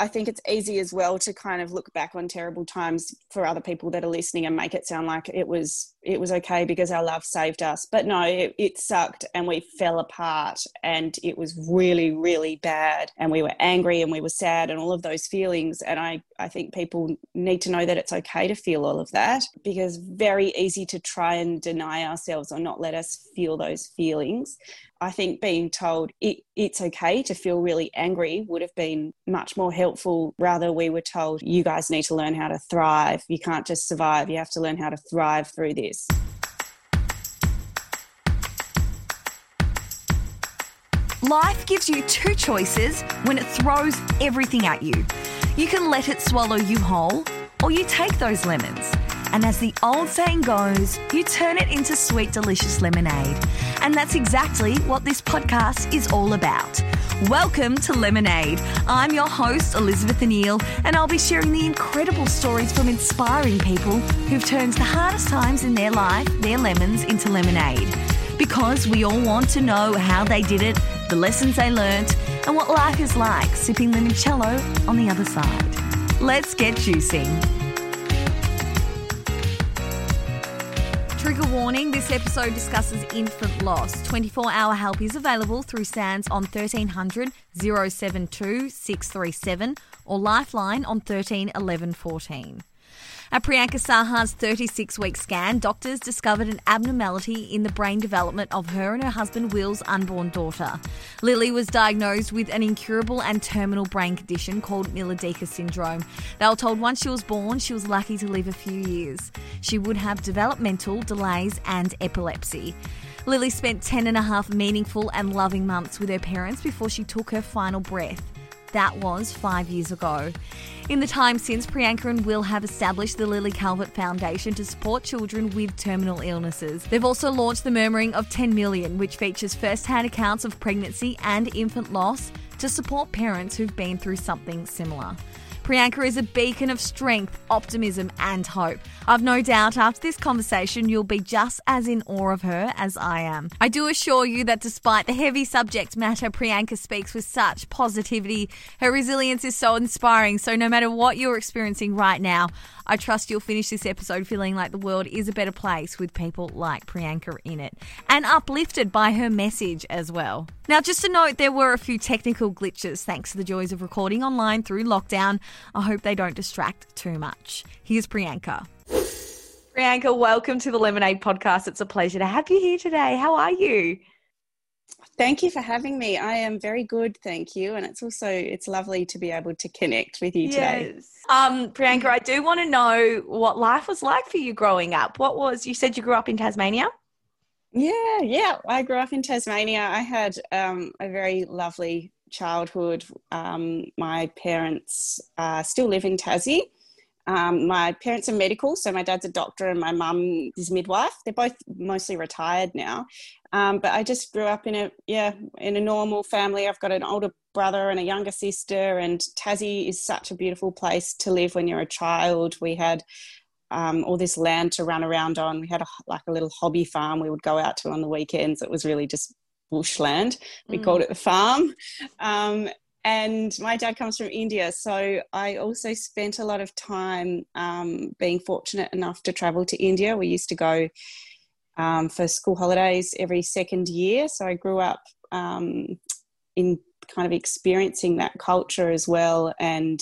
I think it's easy as well to kind of look back on terrible times for other people that are listening and make it sound like it was it was okay because our love saved us. But no, it, it sucked and we fell apart and it was really, really bad. And we were angry and we were sad and all of those feelings. And I, I think people need to know that it's okay to feel all of that because very easy to try and deny ourselves or not let us feel those feelings. I think being told it, it's okay to feel really angry would have been much more helpful. Rather, we were told, you guys need to learn how to thrive. You can't just survive, you have to learn how to thrive through this. Life gives you two choices when it throws everything at you. You can let it swallow you whole, or you take those lemons. And as the old saying goes, you turn it into sweet, delicious lemonade. And that's exactly what this podcast is all about. Welcome to Lemonade. I'm your host, Elizabeth Anil, and I'll be sharing the incredible stories from inspiring people who've turned the hardest times in their life, their lemons, into lemonade. Because we all want to know how they did it, the lessons they learnt, and what life is like sipping limoncello on the other side. Let's get juicing. Trigger warning this episode discusses infant loss. 24 hour help is available through SANS on 1300 072 637 or Lifeline on 13 11 14. At Priyanka Saha's 36 week scan, doctors discovered an abnormality in the brain development of her and her husband Will's unborn daughter. Lily was diagnosed with an incurable and terminal brain condition called Miller-Dieker syndrome. They were told once she was born, she was lucky to live a few years. She would have developmental delays and epilepsy. Lily spent 10 and a half meaningful and loving months with her parents before she took her final breath. That was five years ago. In the time since, Priyanka and Will have established the Lily Calvert Foundation to support children with terminal illnesses. They've also launched the Murmuring of 10 Million, which features first hand accounts of pregnancy and infant loss to support parents who've been through something similar. Priyanka is a beacon of strength, optimism, and hope. I've no doubt after this conversation, you'll be just as in awe of her as I am. I do assure you that despite the heavy subject matter, Priyanka speaks with such positivity. Her resilience is so inspiring. So, no matter what you're experiencing right now, I trust you'll finish this episode feeling like the world is a better place with people like Priyanka in it and uplifted by her message as well. Now, just a note, there were a few technical glitches thanks to the joys of recording online through lockdown. I hope they don't distract too much. Here's Priyanka. Priyanka, welcome to the Lemonade podcast. It's a pleasure to have you here today. How are you? Thank you for having me. I am very good, thank you. And it's also it's lovely to be able to connect with you today. Yes. Um, Priyanka, I do want to know what life was like for you growing up. What was you said you grew up in Tasmania? Yeah, yeah. I grew up in Tasmania. I had um, a very lovely childhood. Um, my parents uh, still live in Tassie. Um, my parents are medical, so my dad's a doctor and my mum is midwife. They're both mostly retired now, um, but I just grew up in a yeah in a normal family. I've got an older brother and a younger sister, and Tassie is such a beautiful place to live when you're a child. We had um, all this land to run around on. We had a, like a little hobby farm we would go out to on the weekends. It was really just bushland. We mm. called it the farm. Um, and my dad comes from India, so I also spent a lot of time um, being fortunate enough to travel to India. We used to go um, for school holidays every second year. So I grew up um, in kind of experiencing that culture as well and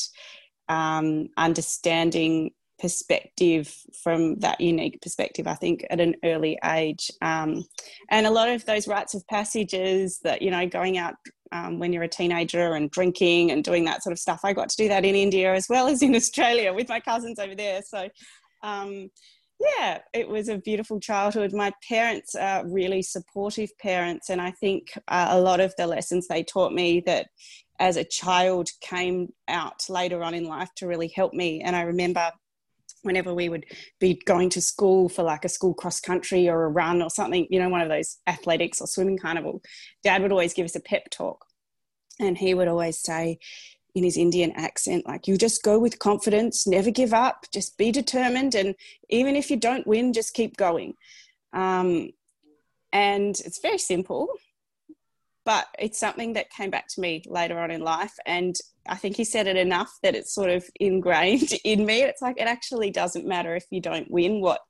um, understanding perspective from that unique perspective, I think, at an early age. Um, and a lot of those rites of passages that, you know, going out um, when you're a teenager and drinking and doing that sort of stuff, I got to do that in India as well as in Australia with my cousins over there. So, um, yeah, it was a beautiful childhood. My parents are really supportive parents, and I think uh, a lot of the lessons they taught me that as a child came out later on in life to really help me. And I remember whenever we would be going to school for like a school cross country or a run or something, you know, one of those athletics or swimming carnival, dad would always give us a pep talk. And he would always say, in his Indian accent, like, you just go with confidence, never give up, just be determined. And even if you don't win, just keep going. Um, and it's very simple, but it's something that came back to me later on in life. And I think he said it enough that it's sort of ingrained in me. It's like it actually doesn't matter if you don't win. What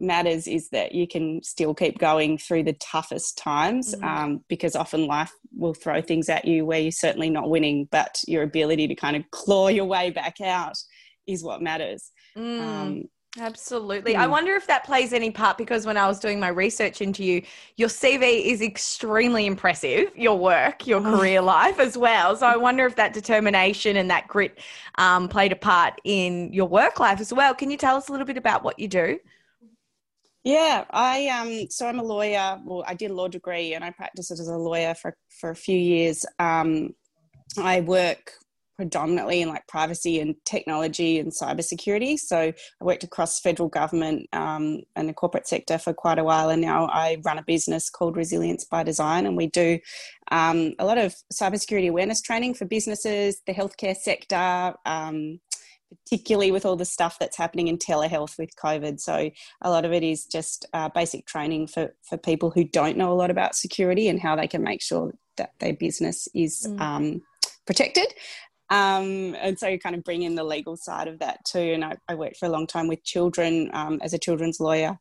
matters is that you can still keep going through the toughest times mm. um, because often life will throw things at you where you're certainly not winning, but your ability to kind of claw your way back out is what matters. Mm. Um, Absolutely. Mm. I wonder if that plays any part because when I was doing my research into you, your CV is extremely impressive, your work, your oh. career life as well. So I wonder if that determination and that grit um, played a part in your work life as well. Can you tell us a little bit about what you do? Yeah, I um so I'm a lawyer. Well, I did a law degree and I practiced as a lawyer for for a few years. Um, I work predominantly in like privacy and technology and cybersecurity. So I worked across federal government um, and the corporate sector for quite a while, and now I run a business called Resilience by Design, and we do um, a lot of cybersecurity awareness training for businesses, the healthcare sector. Um, particularly with all the stuff that's happening in telehealth with COVID. So a lot of it is just uh, basic training for, for people who don't know a lot about security and how they can make sure that their business is mm. um, protected. Um, and so you kind of bring in the legal side of that too. And I, I worked for a long time with children um, as a children's lawyer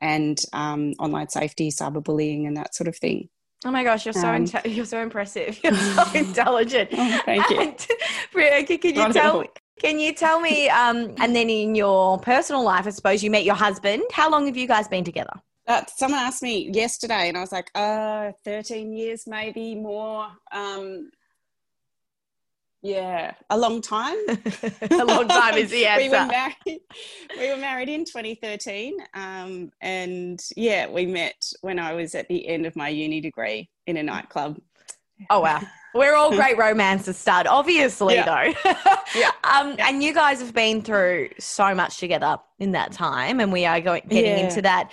and um, online safety, cyberbullying, and that sort of thing. Oh my gosh, you're so um, you're so impressive. You're so intelligent. Oh, thank you. And, can you tell can you tell me, um, and then in your personal life, I suppose you met your husband. How long have you guys been together? Uh, someone asked me yesterday, and I was like, uh, 13 years, maybe more. Um, yeah, a long time. a long time is the answer. we, were married, we were married in 2013. Um, and yeah, we met when I was at the end of my uni degree in a nightclub. Oh, wow. We're all great romances stud, obviously, yeah. though. yeah. Um, yeah. And you guys have been through so much together in that time, and we are going getting yeah. into that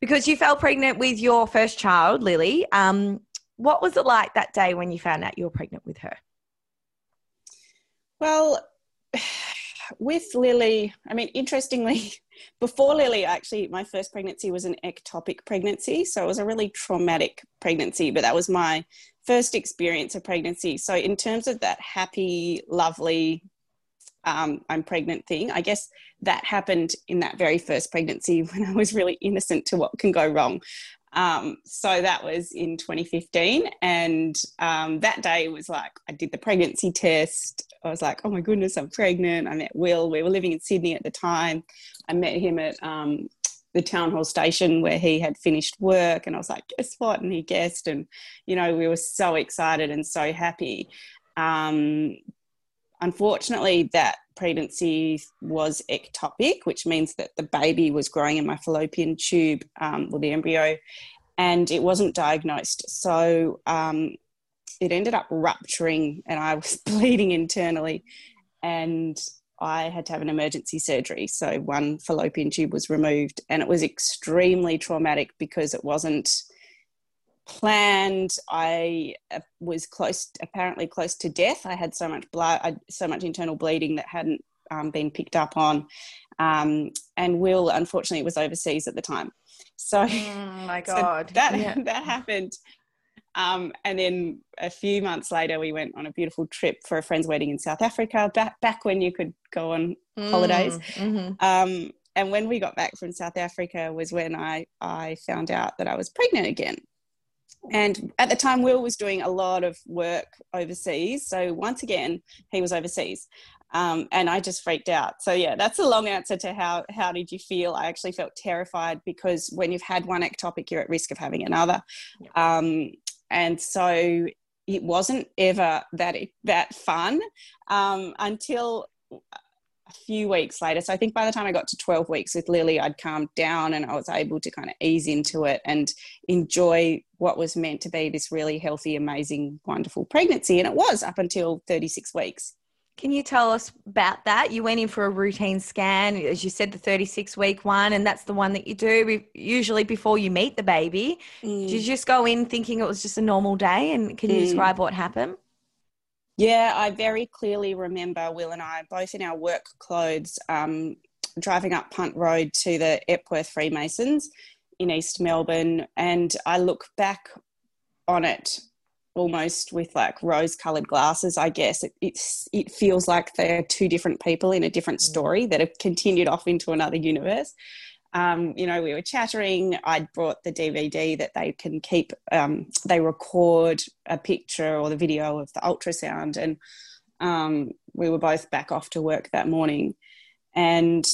because you fell pregnant with your first child, Lily. Um, what was it like that day when you found out you were pregnant with her? Well, with Lily, I mean, interestingly, before Lily, actually, my first pregnancy was an ectopic pregnancy. So it was a really traumatic pregnancy, but that was my first experience of pregnancy. So, in terms of that happy, lovely, um, I'm pregnant thing, I guess that happened in that very first pregnancy when I was really innocent to what can go wrong. Um, so that was in 2015. And um, that day was like, I did the pregnancy test. I was like, oh my goodness, I'm pregnant. I met Will. We were living in Sydney at the time. I met him at um, the town hall station where he had finished work and I was like, guess what? And he guessed and you know, we were so excited and so happy. Um, unfortunately that pregnancy was ectopic, which means that the baby was growing in my fallopian tube, um, or the embryo, and it wasn't diagnosed. So um, it ended up rupturing and I was bleeding internally. And I had to have an emergency surgery. So one fallopian tube was removed, and it was extremely traumatic because it wasn't planned. I uh, was close, apparently close to death. I had so much blood, so much internal bleeding that hadn't um, been picked up on. Um, and Will, unfortunately, was overseas at the time. So, oh my God, so that yeah. that happened. Um, and then a few months later, we went on a beautiful trip for a friend's wedding in South Africa, back, back when you could go on mm, holidays. Mm-hmm. Um, and when we got back from South Africa was when I, I found out that I was pregnant again. And at the time, Will was doing a lot of work overseas. So once again, he was overseas. Um, and I just freaked out. So yeah, that's a long answer to how how did you feel? I actually felt terrified because when you've had one ectopic, you're at risk of having another. Um, and so it wasn't ever that that fun um, until a few weeks later. So I think by the time I got to 12 weeks with Lily, I'd calmed down and I was able to kind of ease into it and enjoy what was meant to be this really healthy, amazing, wonderful pregnancy. And it was up until 36 weeks. Can you tell us about that? You went in for a routine scan, as you said, the 36 week one, and that's the one that you do usually before you meet the baby. Mm. Did you just go in thinking it was just a normal day? And can you mm. describe what happened? Yeah, I very clearly remember Will and I, both in our work clothes, um, driving up Punt Road to the Epworth Freemasons in East Melbourne. And I look back on it almost with like rose colored glasses, I guess. It, it's, it feels like they're two different people in a different mm. story that have continued off into another universe. Um, you know, we were chattering. I'd brought the DVD that they can keep, um, they record a picture or the video of the ultrasound. And um, we were both back off to work that morning. And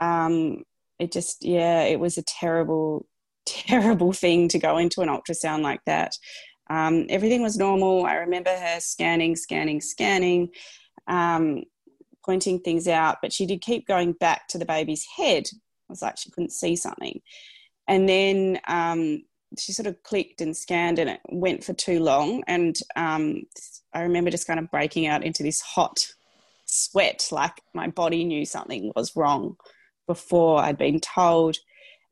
um, it just, yeah, it was a terrible, terrible thing to go into an ultrasound like that. Um, everything was normal. I remember her scanning, scanning, scanning, um, pointing things out, but she did keep going back to the baby's head. It was like she couldn't see something. And then um, she sort of clicked and scanned, and it went for too long. And um, I remember just kind of breaking out into this hot sweat, like my body knew something was wrong before I'd been told.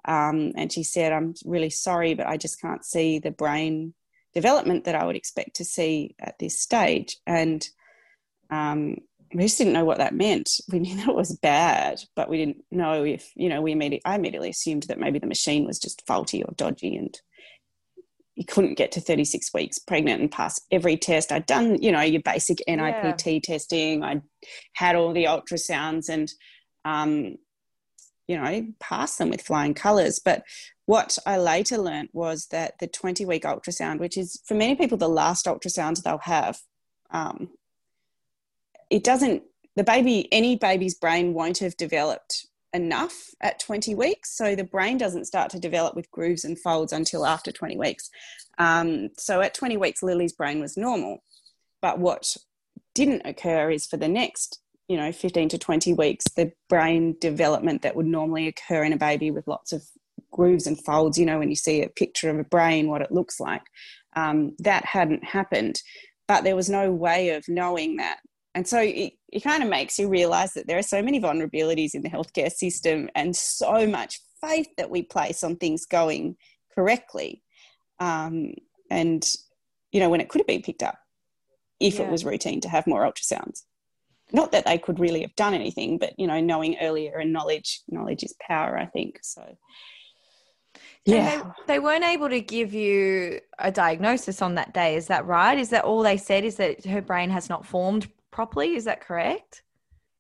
Um, and she said, I'm really sorry, but I just can't see the brain development that I would expect to see at this stage. And um, we just didn't know what that meant. We knew that it was bad, but we didn't know if, you know, we immediately, I immediately assumed that maybe the machine was just faulty or dodgy and you couldn't get to 36 weeks pregnant and pass every test. I'd done, you know, your basic NIPT yeah. testing. I'd had all the ultrasounds and, um, you know, pass them with flying colours. But what I later learned was that the 20 week ultrasound, which is for many people the last ultrasound they'll have, um, it doesn't, the baby, any baby's brain won't have developed enough at 20 weeks. So the brain doesn't start to develop with grooves and folds until after 20 weeks. Um, so at 20 weeks, Lily's brain was normal. But what didn't occur is for the next you know 15 to 20 weeks the brain development that would normally occur in a baby with lots of grooves and folds, you know, when you see a picture of a brain, what it looks like. Um, that hadn't happened, but there was no way of knowing that. And so it, it kind of makes you realize that there are so many vulnerabilities in the healthcare system and so much faith that we place on things going correctly. Um, and, you know, when it could have been picked up if yeah. it was routine to have more ultrasounds. Not that they could really have done anything, but, you know, knowing earlier and knowledge, knowledge is power, I think. So, yeah. They, they, weren't able to give you a diagnosis on that day. Is that right? Is that all they said? Is that her brain has not formed properly? Is that correct?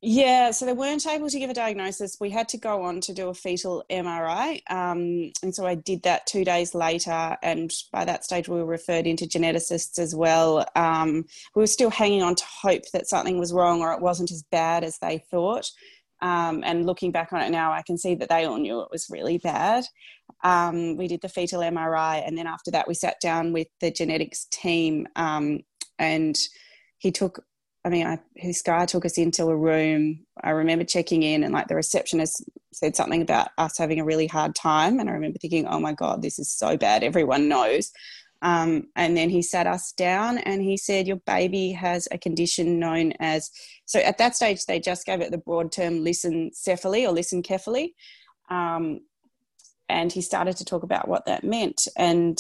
Yeah, so they weren't able to give a diagnosis. We had to go on to do a fetal MRI. Um, and so I did that two days later. And by that stage, we were referred into geneticists as well. Um, we were still hanging on to hope that something was wrong or it wasn't as bad as they thought. Um, and looking back on it now, I can see that they all knew it was really bad. Um, we did the fetal MRI, and then after that, we sat down with the genetics team, um, and he took. I mean, I, his guy took us into a room. I remember checking in, and like the receptionist said something about us having a really hard time, and I remember thinking, "Oh my god, this is so bad. Everyone knows." Um, and then he sat us down and he said, Your baby has a condition known as. So at that stage, they just gave it the broad term lissencephaly or lissencephaly. Um, and he started to talk about what that meant. And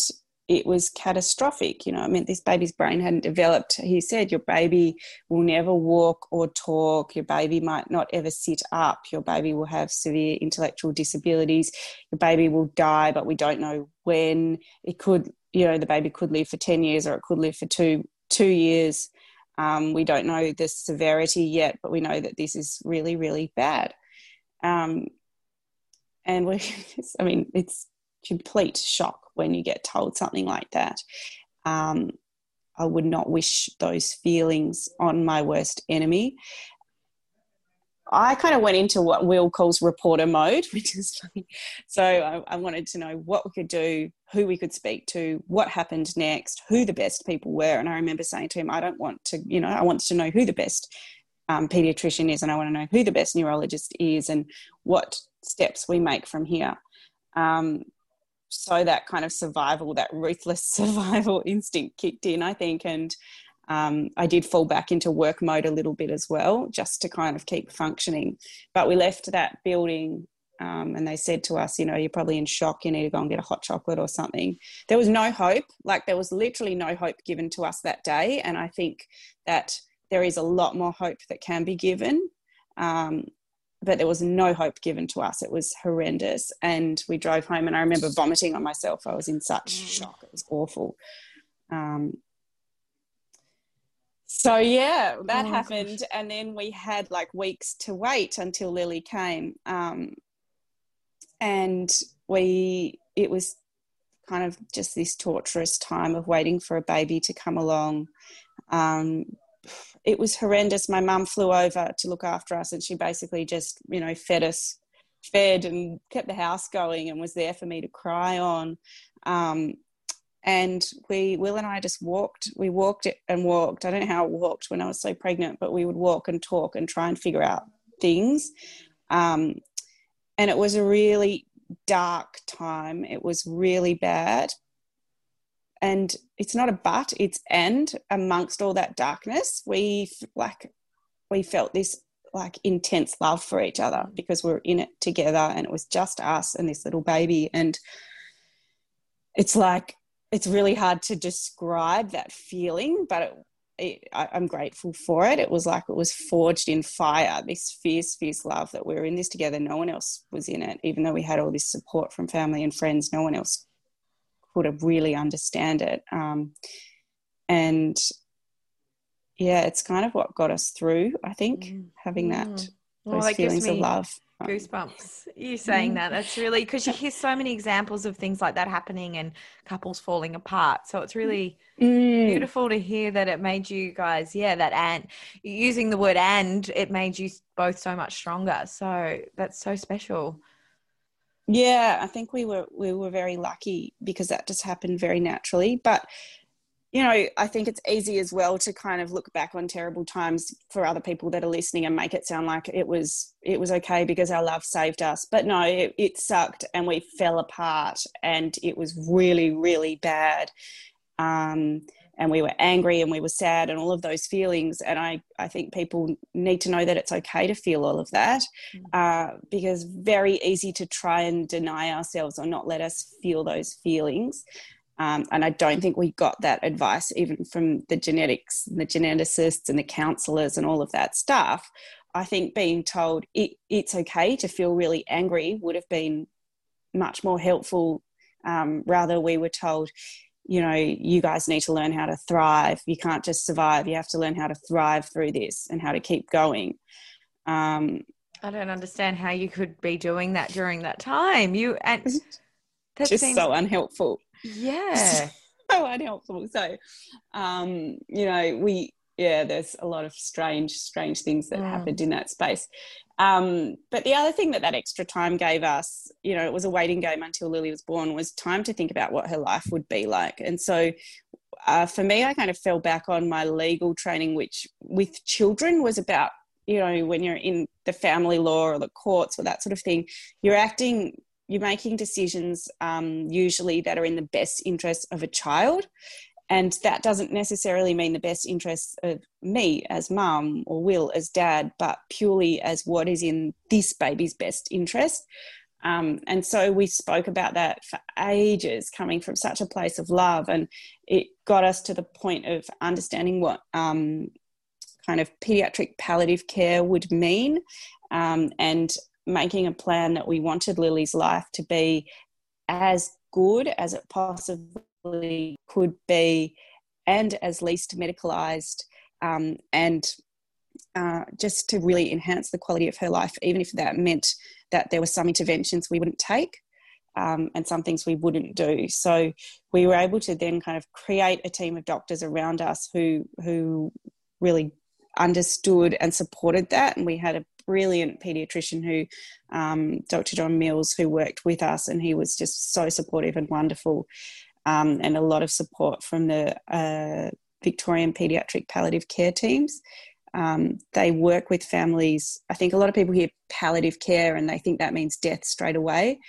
it was catastrophic. You know, I mean, this baby's brain hadn't developed. He said, Your baby will never walk or talk. Your baby might not ever sit up. Your baby will have severe intellectual disabilities. Your baby will die, but we don't know when. It could you know the baby could live for 10 years or it could live for two two years um, we don't know the severity yet but we know that this is really really bad um, and we i mean it's complete shock when you get told something like that um, i would not wish those feelings on my worst enemy I kind of went into what Will calls reporter mode, which is funny. So I, I, wanted to know what we could do, who we could speak to, what happened next, who the best people were. And I remember saying to him, I don't want to, you know, I want to know who the best um, pediatrician is and I want to know who the best neurologist is and what steps we make from here. Um, so that kind of survival, that ruthless survival instinct kicked in, I think. And um, I did fall back into work mode a little bit as well, just to kind of keep functioning. But we left that building um, and they said to us, you know, you're probably in shock. You need to go and get a hot chocolate or something. There was no hope. Like there was literally no hope given to us that day. And I think that there is a lot more hope that can be given. Um, but there was no hope given to us. It was horrendous. And we drove home and I remember vomiting on myself. I was in such mm. shock. It was awful. Um, so yeah, that oh, happened, gosh. and then we had like weeks to wait until Lily came, um, and we it was kind of just this torturous time of waiting for a baby to come along. Um, it was horrendous. My mum flew over to look after us, and she basically just you know fed us, fed and kept the house going, and was there for me to cry on. Um, and we will and i just walked we walked and walked i don't know how it walked when i was so pregnant but we would walk and talk and try and figure out things um, and it was a really dark time it was really bad and it's not a but it's and amongst all that darkness we like we felt this like intense love for each other because we we're in it together and it was just us and this little baby and it's like it's really hard to describe that feeling, but it, it, I, am grateful for it. It was like it was forged in fire, this fierce, fierce love that we were in this together. No one else was in it, even though we had all this support from family and friends. No one else could have really understand it. Um, and yeah, it's kind of what got us through. I think mm. having that mm. those well, feelings of love goosebumps you saying that that's really because you hear so many examples of things like that happening and couples falling apart so it's really mm. beautiful to hear that it made you guys yeah that and using the word and it made you both so much stronger so that's so special yeah i think we were we were very lucky because that just happened very naturally but you know, I think it's easy as well to kind of look back on terrible times for other people that are listening and make it sound like it was it was okay because our love saved us. But no, it, it sucked and we fell apart and it was really really bad. Um, and we were angry and we were sad and all of those feelings. And I I think people need to know that it's okay to feel all of that mm. uh, because very easy to try and deny ourselves or not let us feel those feelings. Um, and I don't think we got that advice even from the genetics, the geneticists, and the counselors, and all of that stuff. I think being told it, it's okay to feel really angry would have been much more helpful. Um, rather, we were told, you know, you guys need to learn how to thrive. You can't just survive. You have to learn how to thrive through this and how to keep going. Um, I don't understand how you could be doing that during that time. You and that just seems, so unhelpful. Yeah. so unhelpful. So, um, you know, we, yeah, there's a lot of strange, strange things that mm. happened in that space. Um, but the other thing that that extra time gave us, you know, it was a waiting game until Lily was born, was time to think about what her life would be like. And so uh, for me, I kind of fell back on my legal training, which with children was about, you know, when you're in the family law or the courts or that sort of thing, you're acting you're making decisions um, usually that are in the best interest of a child. And that doesn't necessarily mean the best interests of me as mum or Will as dad, but purely as what is in this baby's best interest. Um, and so we spoke about that for ages, coming from such a place of love. And it got us to the point of understanding what um, kind of pediatric palliative care would mean um, and making a plan that we wanted Lily's life to be as good as it possibly could be and as least medicalized um, and uh, just to really enhance the quality of her life, even if that meant that there were some interventions we wouldn't take um, and some things we wouldn't do. So we were able to then kind of create a team of doctors around us who who really understood and supported that, and we had a brilliant pediatrician who, um, Dr. John Mills, who worked with us, and he was just so supportive and wonderful, um, and a lot of support from the uh, Victorian paediatric palliative care teams. Um, they work with families. I think a lot of people hear palliative care and they think that means death straight away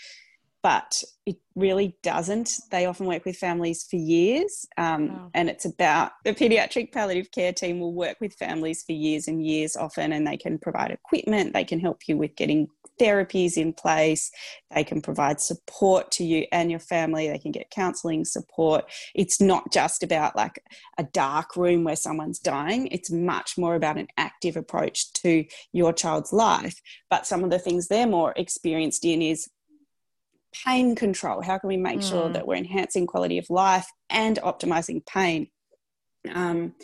but it really doesn't. They often work with families for years, um, wow. and it's about the pediatric palliative care team will work with families for years and years often, and they can provide equipment, they can help you with getting therapies in place, they can provide support to you and your family, they can get counseling support. It's not just about like a dark room where someone's dying, it's much more about an active approach to your child's life. But some of the things they're more experienced in is pain control. How can we make mm. sure that we're enhancing quality of life and optimizing pain? Um,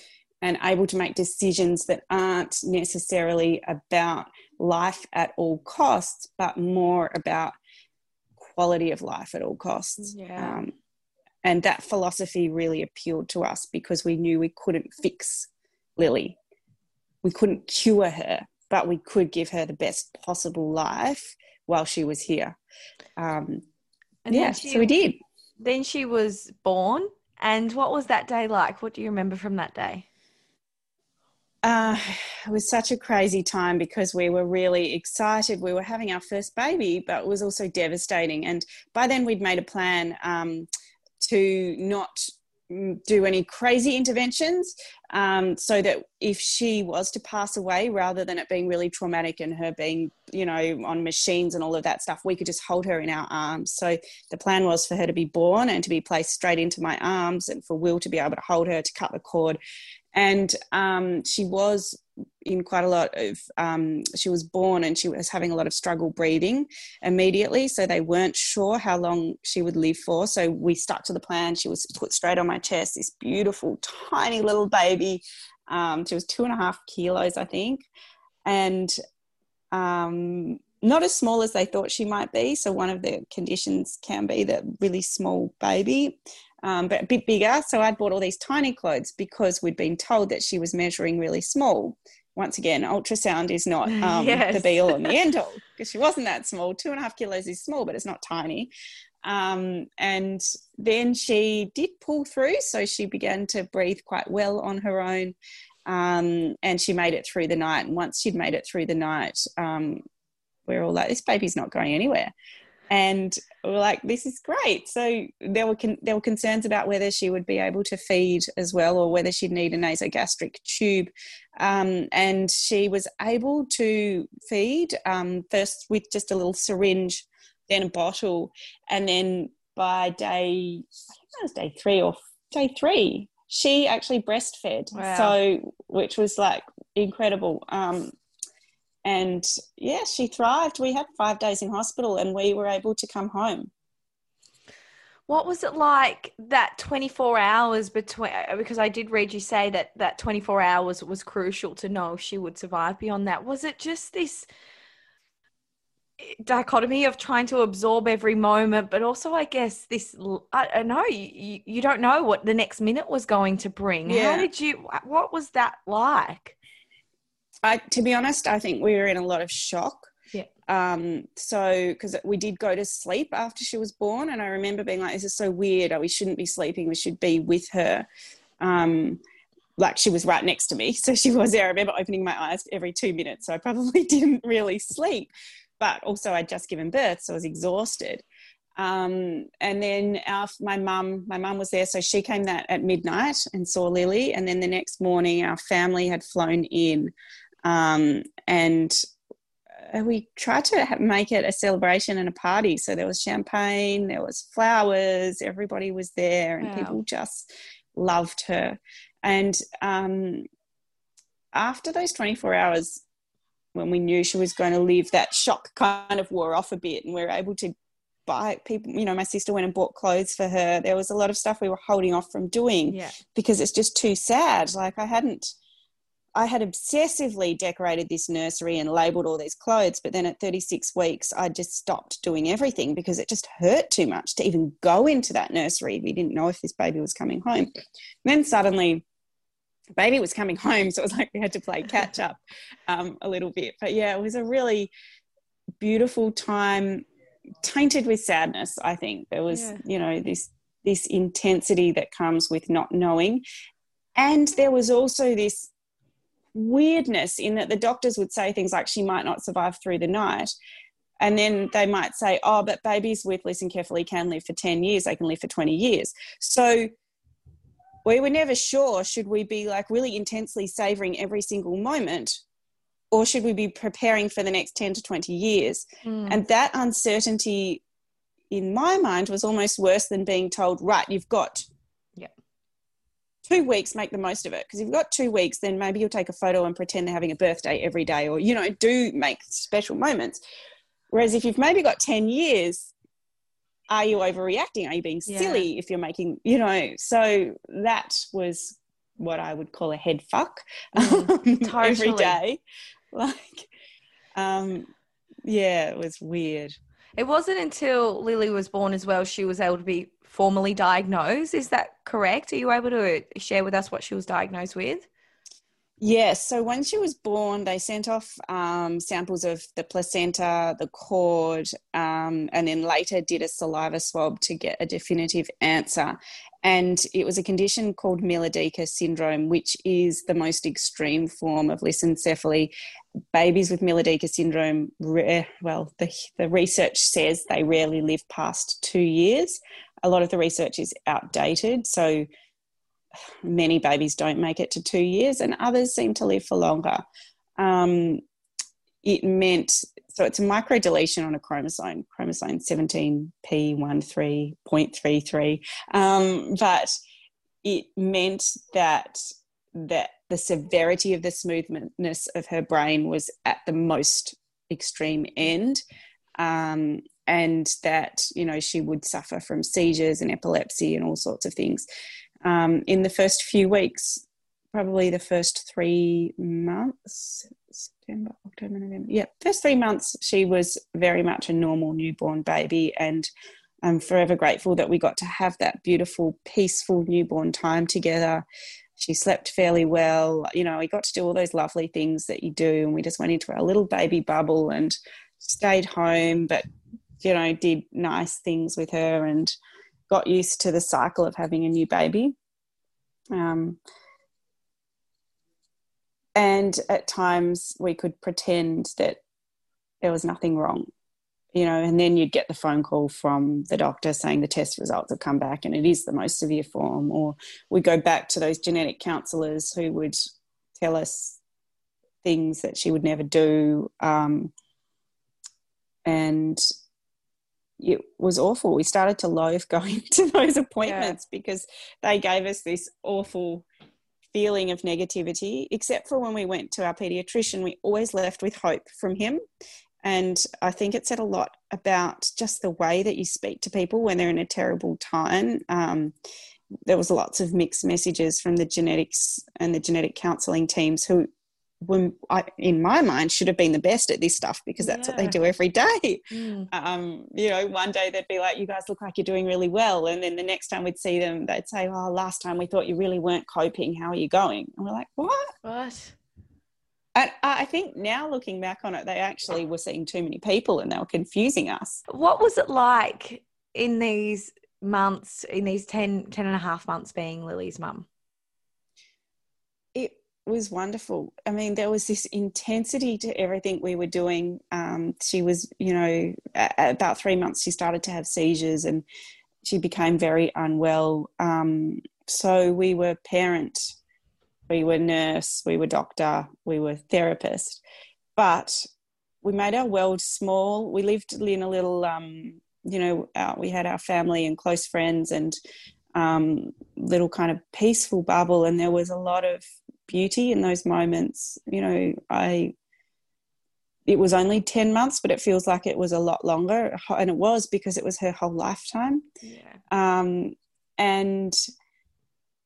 and able to make decisions that aren't necessarily about life at all costs, but more about quality of life at all costs. Yeah. Um, and that philosophy really appealed to us because we knew we couldn't fix Lily. We couldn't cure her, but we could give her the best possible life while she was here. Um, and yeah, she, so we did. Then she was born. And what was that day like? What do you remember from that day? Uh, it was such a crazy time because we were really excited. We were having our first baby, but it was also devastating. And by then, we'd made a plan um, to not do any crazy interventions um, so that if she was to pass away rather than it being really traumatic and her being you know on machines and all of that stuff we could just hold her in our arms so the plan was for her to be born and to be placed straight into my arms and for Will to be able to hold her to cut the cord and um, she was in quite a lot of um, she was born and she was having a lot of struggle breathing immediately. So they weren't sure how long she would live for. So we stuck to the plan. She was put straight on my chest this beautiful tiny little baby. Um, she was two and a half kilos i think. And um, not as small as they thought she might be. So one of the conditions can be that really small baby um, but a bit bigger. So I'd bought all these tiny clothes because we'd been told that she was measuring really small. Once again, ultrasound is not um, yes. the be all and the end all because she wasn't that small. Two and a half kilos is small, but it's not tiny. Um, and then she did pull through, so she began to breathe quite well on her own. Um, and she made it through the night. And once she'd made it through the night, um, we are all like, this baby's not going anywhere and we are like, "This is great." So there were con- there were concerns about whether she would be able to feed as well, or whether she'd need a nasogastric tube. Um, and she was able to feed um, first with just a little syringe, then a bottle, and then by day I think it was day three or day three, she actually breastfed. Wow. So which was like incredible. Um, and yeah, she thrived. We had five days in hospital and we were able to come home. What was it like that 24 hours between? Because I did read you say that that 24 hours was crucial to know if she would survive beyond that. Was it just this dichotomy of trying to absorb every moment, but also, I guess, this I don't know, you, you don't know what the next minute was going to bring. Yeah. How did you, what was that like? I, to be honest, I think we were in a lot of shock. Yeah. Um, so because we did go to sleep after she was born, and I remember being like, "This is so weird. We shouldn't be sleeping. We should be with her." Um, like she was right next to me, so she was there. I remember opening my eyes every two minutes, so I probably didn't really sleep. But also, I'd just given birth, so I was exhausted. Um, and then our, my mum, my mum was there, so she came that at midnight and saw Lily. And then the next morning, our family had flown in um, and uh, we tried to make it a celebration and a party. So there was champagne, there was flowers, everybody was there, and wow. people just loved her. And um, after those 24 hours, when we knew she was going to live, that shock kind of wore off a bit, and we were able to buy people. You know, my sister went and bought clothes for her. There was a lot of stuff we were holding off from doing yeah. because it's just too sad. Like I hadn't I had obsessively decorated this nursery and labeled all these clothes, but then at 36 weeks, I just stopped doing everything because it just hurt too much to even go into that nursery. We didn't know if this baby was coming home. And then suddenly, the baby was coming home, so it was like we had to play catch up um, a little bit. But yeah, it was a really beautiful time, tainted with sadness. I think there was, yeah. you know, this this intensity that comes with not knowing, and there was also this weirdness in that the doctors would say things like she might not survive through the night. And then they might say oh but babies with lissencephaly can live for 10 years. They can live for 20 years. So we were never sure should we be like really intensely savoring every single moment or should we be preparing for the next 10 to 20 years? Mm. and that uncertainty in my mind was almost worse than being told right you've got two weeks, make the most of it. Because if you've got two weeks, then maybe you'll take a photo and pretend they're having a birthday every day, or, you know, do make special moments. Whereas if you've maybe got 10 years, are you overreacting? Are you being silly yeah. if you're making, you know? So that was what I would call a head fuck mm, totally. every day. Like, um, yeah, it was weird. It wasn't until Lily was born as well she was able to be formally diagnosed. Is that correct? Are you able to share with us what she was diagnosed with? Yes. So when she was born, they sent off um, samples of the placenta, the cord, um, and then later did a saliva swab to get a definitive answer. And it was a condition called Miller-Dieker syndrome, which is the most extreme form of lissencephaly. Babies with Miller-Dieker syndrome, well, the, the research says they rarely live past two years. A lot of the research is outdated. So many babies don't make it to two years, and others seem to live for longer. Um, it meant so it's a microdeletion on a chromosome, chromosome 17p13.33. Um, but it meant that that the severity of the smoothness of her brain was at the most extreme end. Um, and that you know she would suffer from seizures and epilepsy and all sorts of things um, in the first few weeks, probably the first three months, September, October, November. Yeah, first three months, she was very much a normal newborn baby. And I'm forever grateful that we got to have that beautiful, peaceful newborn time together. She slept fairly well. You know, we got to do all those lovely things that you do. And we just went into our little baby bubble and stayed home, but, you know, did nice things with her and got used to the cycle of having a new baby. Um, and at times we could pretend that there was nothing wrong, you know, and then you'd get the phone call from the doctor saying the test results have come back and it is the most severe form. Or we'd go back to those genetic counselors who would tell us things that she would never do. Um, and it was awful. We started to loathe going to those appointments yeah. because they gave us this awful feeling of negativity, except for when we went to our pediatrician, we always left with hope from him. And I think it said a lot about just the way that you speak to people when they're in a terrible time. Um, there was lots of mixed messages from the genetics and the genetic counselling teams who when I, in my mind, should have been the best at this stuff because that's yeah. what they do every day. Mm. Um, you know, one day they'd be like, "You guys look like you're doing really well," and then the next time we'd see them, they'd say, "Oh, last time we thought you really weren't coping. How are you going?" And we're like, "What?" What? And I think now looking back on it, they actually were seeing too many people and they were confusing us. What was it like in these months, in these 10, 10 and a half months being Lily's mum? Was wonderful. I mean, there was this intensity to everything we were doing. Um, she was, you know, about three months, she started to have seizures and she became very unwell. Um, so we were parent, we were nurse, we were doctor, we were therapist, but we made our world small. We lived in a little, um, you know, uh, we had our family and close friends and um, little kind of peaceful bubble, and there was a lot of beauty in those moments. You know, I it was only 10 months, but it feels like it was a lot longer. And it was because it was her whole lifetime. Yeah. Um, and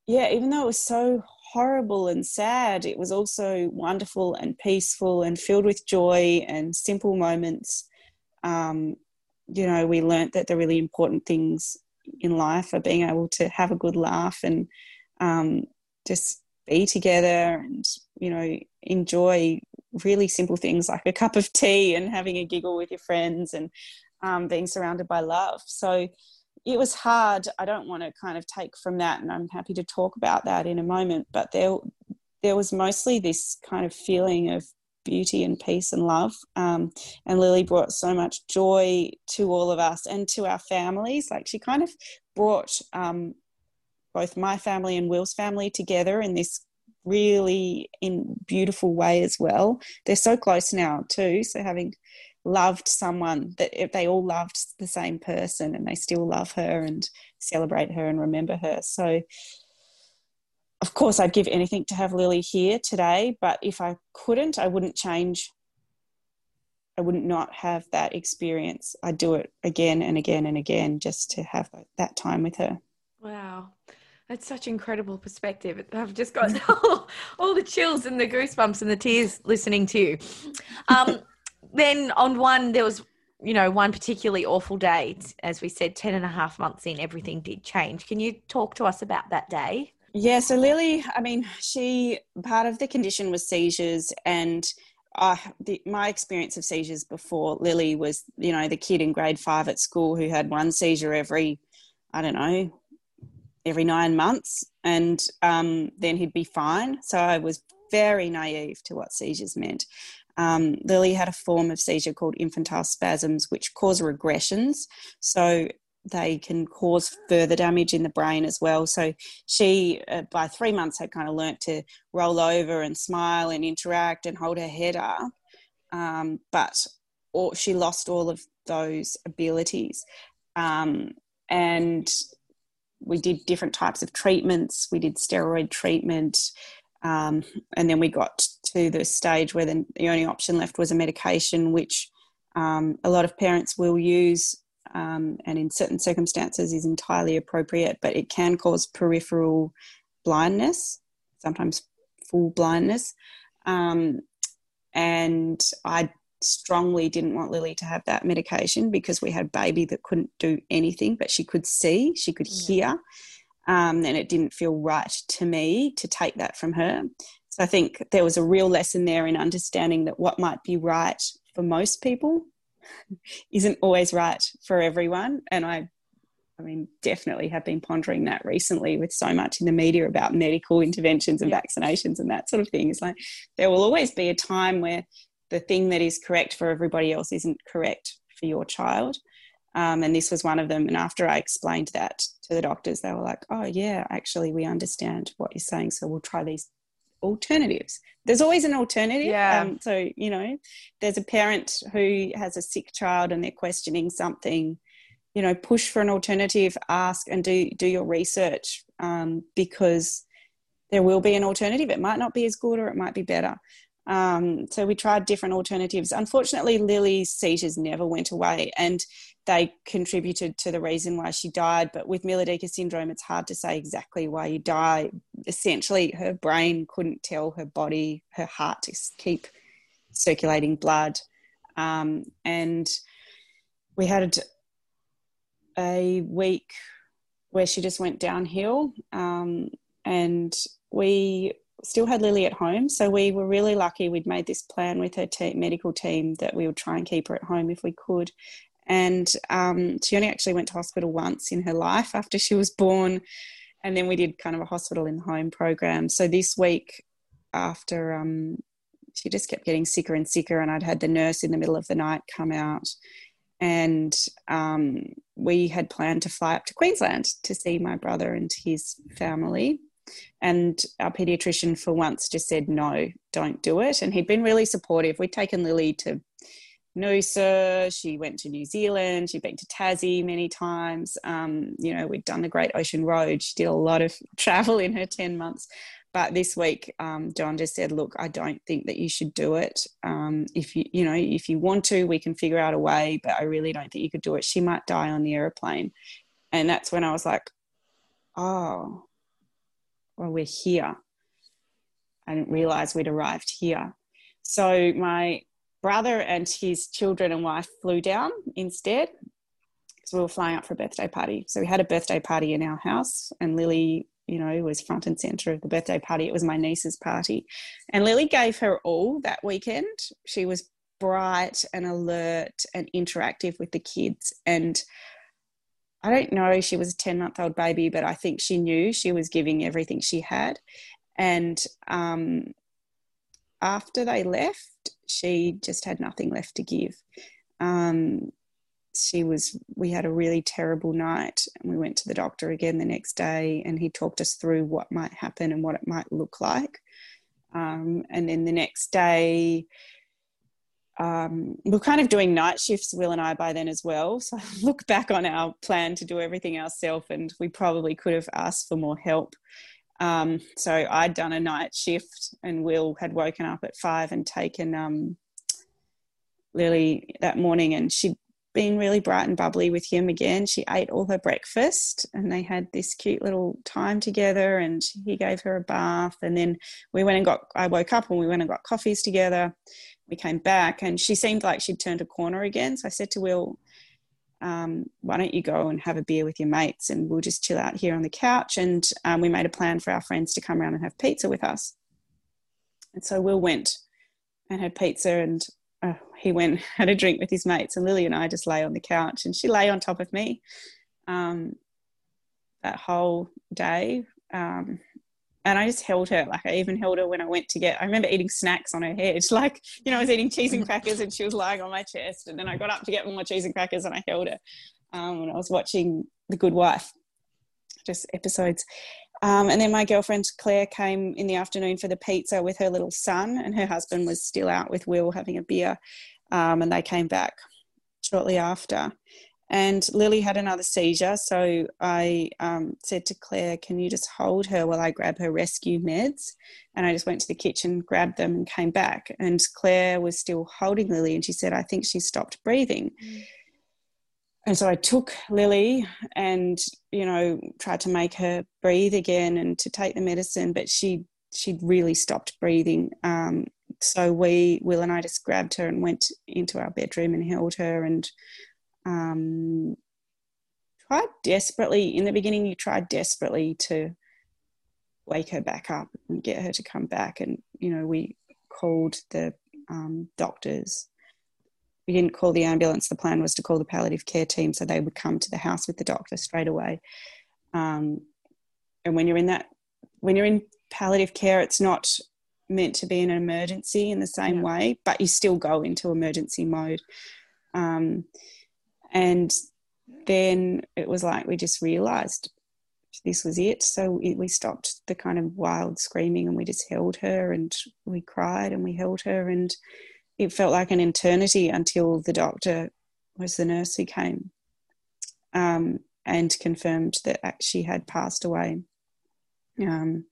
yeah, even though it was so horrible and sad, it was also wonderful and peaceful and filled with joy and simple moments. Um, you know, we learnt that the really important things in life are being able to have a good laugh and um, just be together and you know enjoy really simple things like a cup of tea and having a giggle with your friends and um, being surrounded by love. So it was hard. I don't want to kind of take from that and i'm happy to talk about that in a moment but there there was mostly this kind of feeling of beauty and peace and love um, and Lily brought so much joy to all of us and to our families. Like she kind of brought um, both my family and Will's family together in this really in beautiful way as well. They're so close now too. So having loved someone that they all loved the same person and they still love her and celebrate her and remember her. So of course I'd give anything to have Lily here today, but if I couldn't, I wouldn't change I wouldn't not have that experience. I'd do it again and again and again just to have that time with her. Wow. That's such incredible perspective. I've just got all, all, the chills and the goosebumps and the tears listening to you. Um, then on one, there was, you know, one particularly awful day. As we said, 10 and a half months in, everything did change. Can you talk to us about that day? Yeah, so Lily, I mean, she, part of the condition was seizures and uh, the, my experience of seizures before Lily was, you know, the kid in grade five at school who had one seizure every, I don't know, every nine months, and um, then he'd be fine. So I was very naive to what seizures meant. Um, Lily had a form of seizure called infantile spasms, which cause regressions. So they can cause further damage in the brain as well. So she, uh, by three months, had kind of learnt to roll over and smile and interact and hold her head up. Um, but all, she lost all of those abilities. Um, and we did different types of treatments. We did steroid treatment. Um, and then we got to the stage where the, the only option left was a medication, which um, a lot of parents will use um, and in certain circumstances is entirely appropriate, but it can cause peripheral blindness, sometimes full blindness. Um, and I strongly didn't want Lily to have that medication because we had a baby that couldn't do anything, but she could see, she could yeah. hear. Um, and it didn't feel right to me to take that from her. So I think there was a real lesson there in understanding that what might be right for most people isn't always right for everyone. And I, I mean, definitely have been pondering that recently with so much in the media about medical interventions and yeah. vaccinations and that sort of thing. It's like there will always be a time where the thing that is correct for everybody else isn't correct for your child. Um, and this was one of them. And after I explained that to the doctors, they were like, oh, yeah, actually, we understand what you're saying. So we'll try these alternatives. There's always an alternative. Yeah. Um, so, you know, there's a parent who has a sick child and they're questioning something, you know, push for an alternative, ask and do, do your research um, because there will be an alternative. It might not be as good or it might be better. Um, so we tried different alternatives. Unfortunately, Lily's seizures never went away. And they contributed to the reason why she died. But with Miller-Dieker syndrome, it's hard to say exactly why you die. Essentially, her brain couldn't tell her body, her heart to keep circulating blood. Um, and we had a week where she just went downhill. Um, and we still had Lily at home. So we were really lucky. We'd made this plan with her te- medical team that we would try and keep her at home if we could. And um, she only actually went to hospital once in her life after she was born. And then we did kind of a hospital in home program. So this week, after um, she just kept getting sicker and sicker, and I'd had the nurse in the middle of the night come out. And um, we had planned to fly up to Queensland to see my brother and his family. And our pediatrician, for once, just said, no, don't do it. And he'd been really supportive. We'd taken Lily to Noosa. She went to New Zealand. She'd been to Tassie many times. Um, you know, we'd done the Great Ocean Road. She did a lot of travel in her 10 months. But this week, um, John just said, look, I don't think that you should do it. Um, if you, you know, if you want to, we can figure out a way, but I really don't think you could do it. She might die on the aeroplane. And that's when I was like, oh, well, we're here. I didn't realize we'd arrived here. So my brother and his children and wife flew down instead because we were flying up for a birthday party. So we had a birthday party in our house, and Lily, you know, was front and center of the birthday party. It was my niece's party, and Lily gave her all that weekend. She was bright and alert and interactive with the kids and I don't know, she was a 10 month old baby, but I think she knew she was giving everything she had. And um, after they left, she just had nothing left to give. Um, she was, we had a really terrible night and we went to the doctor again the next day and he talked us through what might happen and what it might look like. Um, and then the next day, um, we're kind of doing night shifts, Will and I, by then as well. So I look back on our plan to do everything ourselves, and we probably could have asked for more help. Um, so I'd done a night shift, and Will had woken up at five and taken um, Lily that morning, and she'd been really bright and bubbly with him again. She ate all her breakfast and they had this cute little time together and he gave her a bath. And then we went and got, I woke up and we went and got coffees together. We came back and she seemed like she'd turned a corner again. So I said to Will, um, why don't you go and have a beer with your mates and we'll just chill out here on the couch. And um, we made a plan for our friends to come around and have pizza with us. And so Will went and had pizza and uh, he went had a drink with his mates and Lily and I just lay on the couch and she lay on top of me um, that whole day. Um, and I just held her. Like I even held her when I went to get. I remember eating snacks on her head. Like you know, I was eating cheese and crackers, and she was lying on my chest. And then I got up to get more cheese and crackers, and I held her. Um, and I was watching The Good Wife, just episodes. Um, and then my girlfriend Claire came in the afternoon for the pizza with her little son, and her husband was still out with Will having a beer. Um, and they came back shortly after and Lily had another seizure. So I um, said to Claire, Can you just hold her while I grab her rescue meds? And I just went to the kitchen, grabbed them, and came back. And Claire was still holding Lily, and she said, I think she stopped breathing. Mm. And so I took Lily and, you know, tried to make her breathe again and to take the medicine, but she she'd really stopped breathing. Um, so we, Will and I just grabbed her and went into our bedroom and held her and um, tried desperately in the beginning you tried desperately to wake her back up and get her to come back. And you know we called the um, doctors. We didn't call the ambulance. The plan was to call the palliative care team so they would come to the house with the doctor straight away. Um, and when you're in that when you're in palliative care it's not meant to be an emergency in the same yeah. way but you still go into emergency mode. Um, and then it was like we just realized this was it. So we stopped the kind of wild screaming and we just held her and we cried and we held her. And it felt like an eternity until the doctor was the nurse who came um, and confirmed that she had passed away. Um,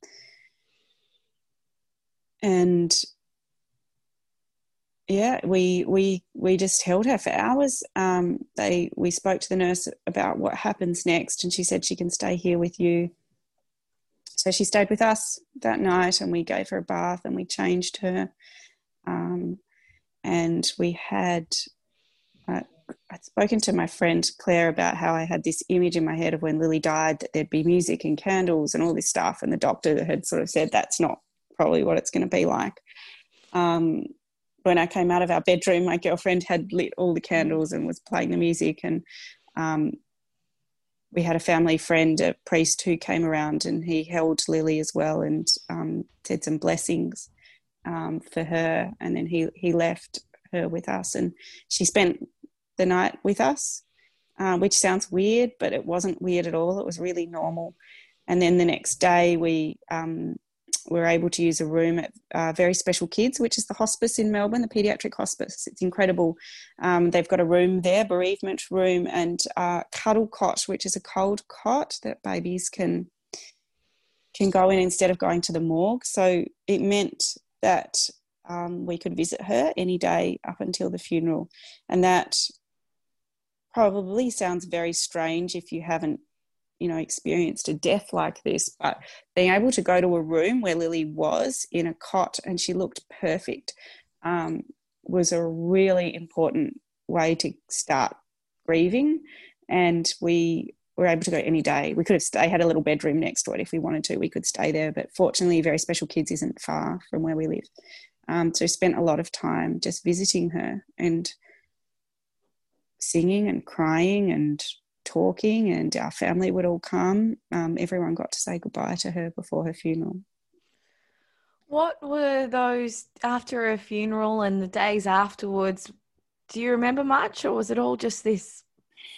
and yeah, we we we just held her for hours. Um, they we spoke to the nurse about what happens next, and she said she can stay here with you. So she stayed with us that night, and we gave her a bath, and we changed her, um, and we had. Uh, I'd spoken to my friend Claire about how I had this image in my head of when Lily died that there'd be music and candles and all this stuff, and the doctor had sort of said that's not probably what it's going to be like. Um, when I came out of our bedroom, my girlfriend had lit all the candles and was playing the music. And um, we had a family friend, a priest, who came around and he held Lily as well and um, said some blessings um, for her. And then he, he left her with us. And she spent the night with us, uh, which sounds weird, but it wasn't weird at all. It was really normal. And then the next day, we um, we're able to use a room at uh, Very Special Kids, which is the hospice in Melbourne, the paediatric hospice. It's incredible. Um, they've got a room there, bereavement room, and uh, cuddle cot, which is a cold cot that babies can can go in instead of going to the morgue. So it meant that um, we could visit her any day up until the funeral, and that probably sounds very strange if you haven't you know experienced a death like this but being able to go to a room where lily was in a cot and she looked perfect um, was a really important way to start grieving. And we were able to go any day. We could have stayed had a little bedroom next to it if we wanted to. We could stay there but fortunately very special kids isn't far from where we live. Um, so spent a lot of time just visiting her and singing and crying and talking, and our family would all come. Um, everyone got to say goodbye to her before her funeral. What were those after her funeral and the days afterwards? Do you remember much, or was it all just this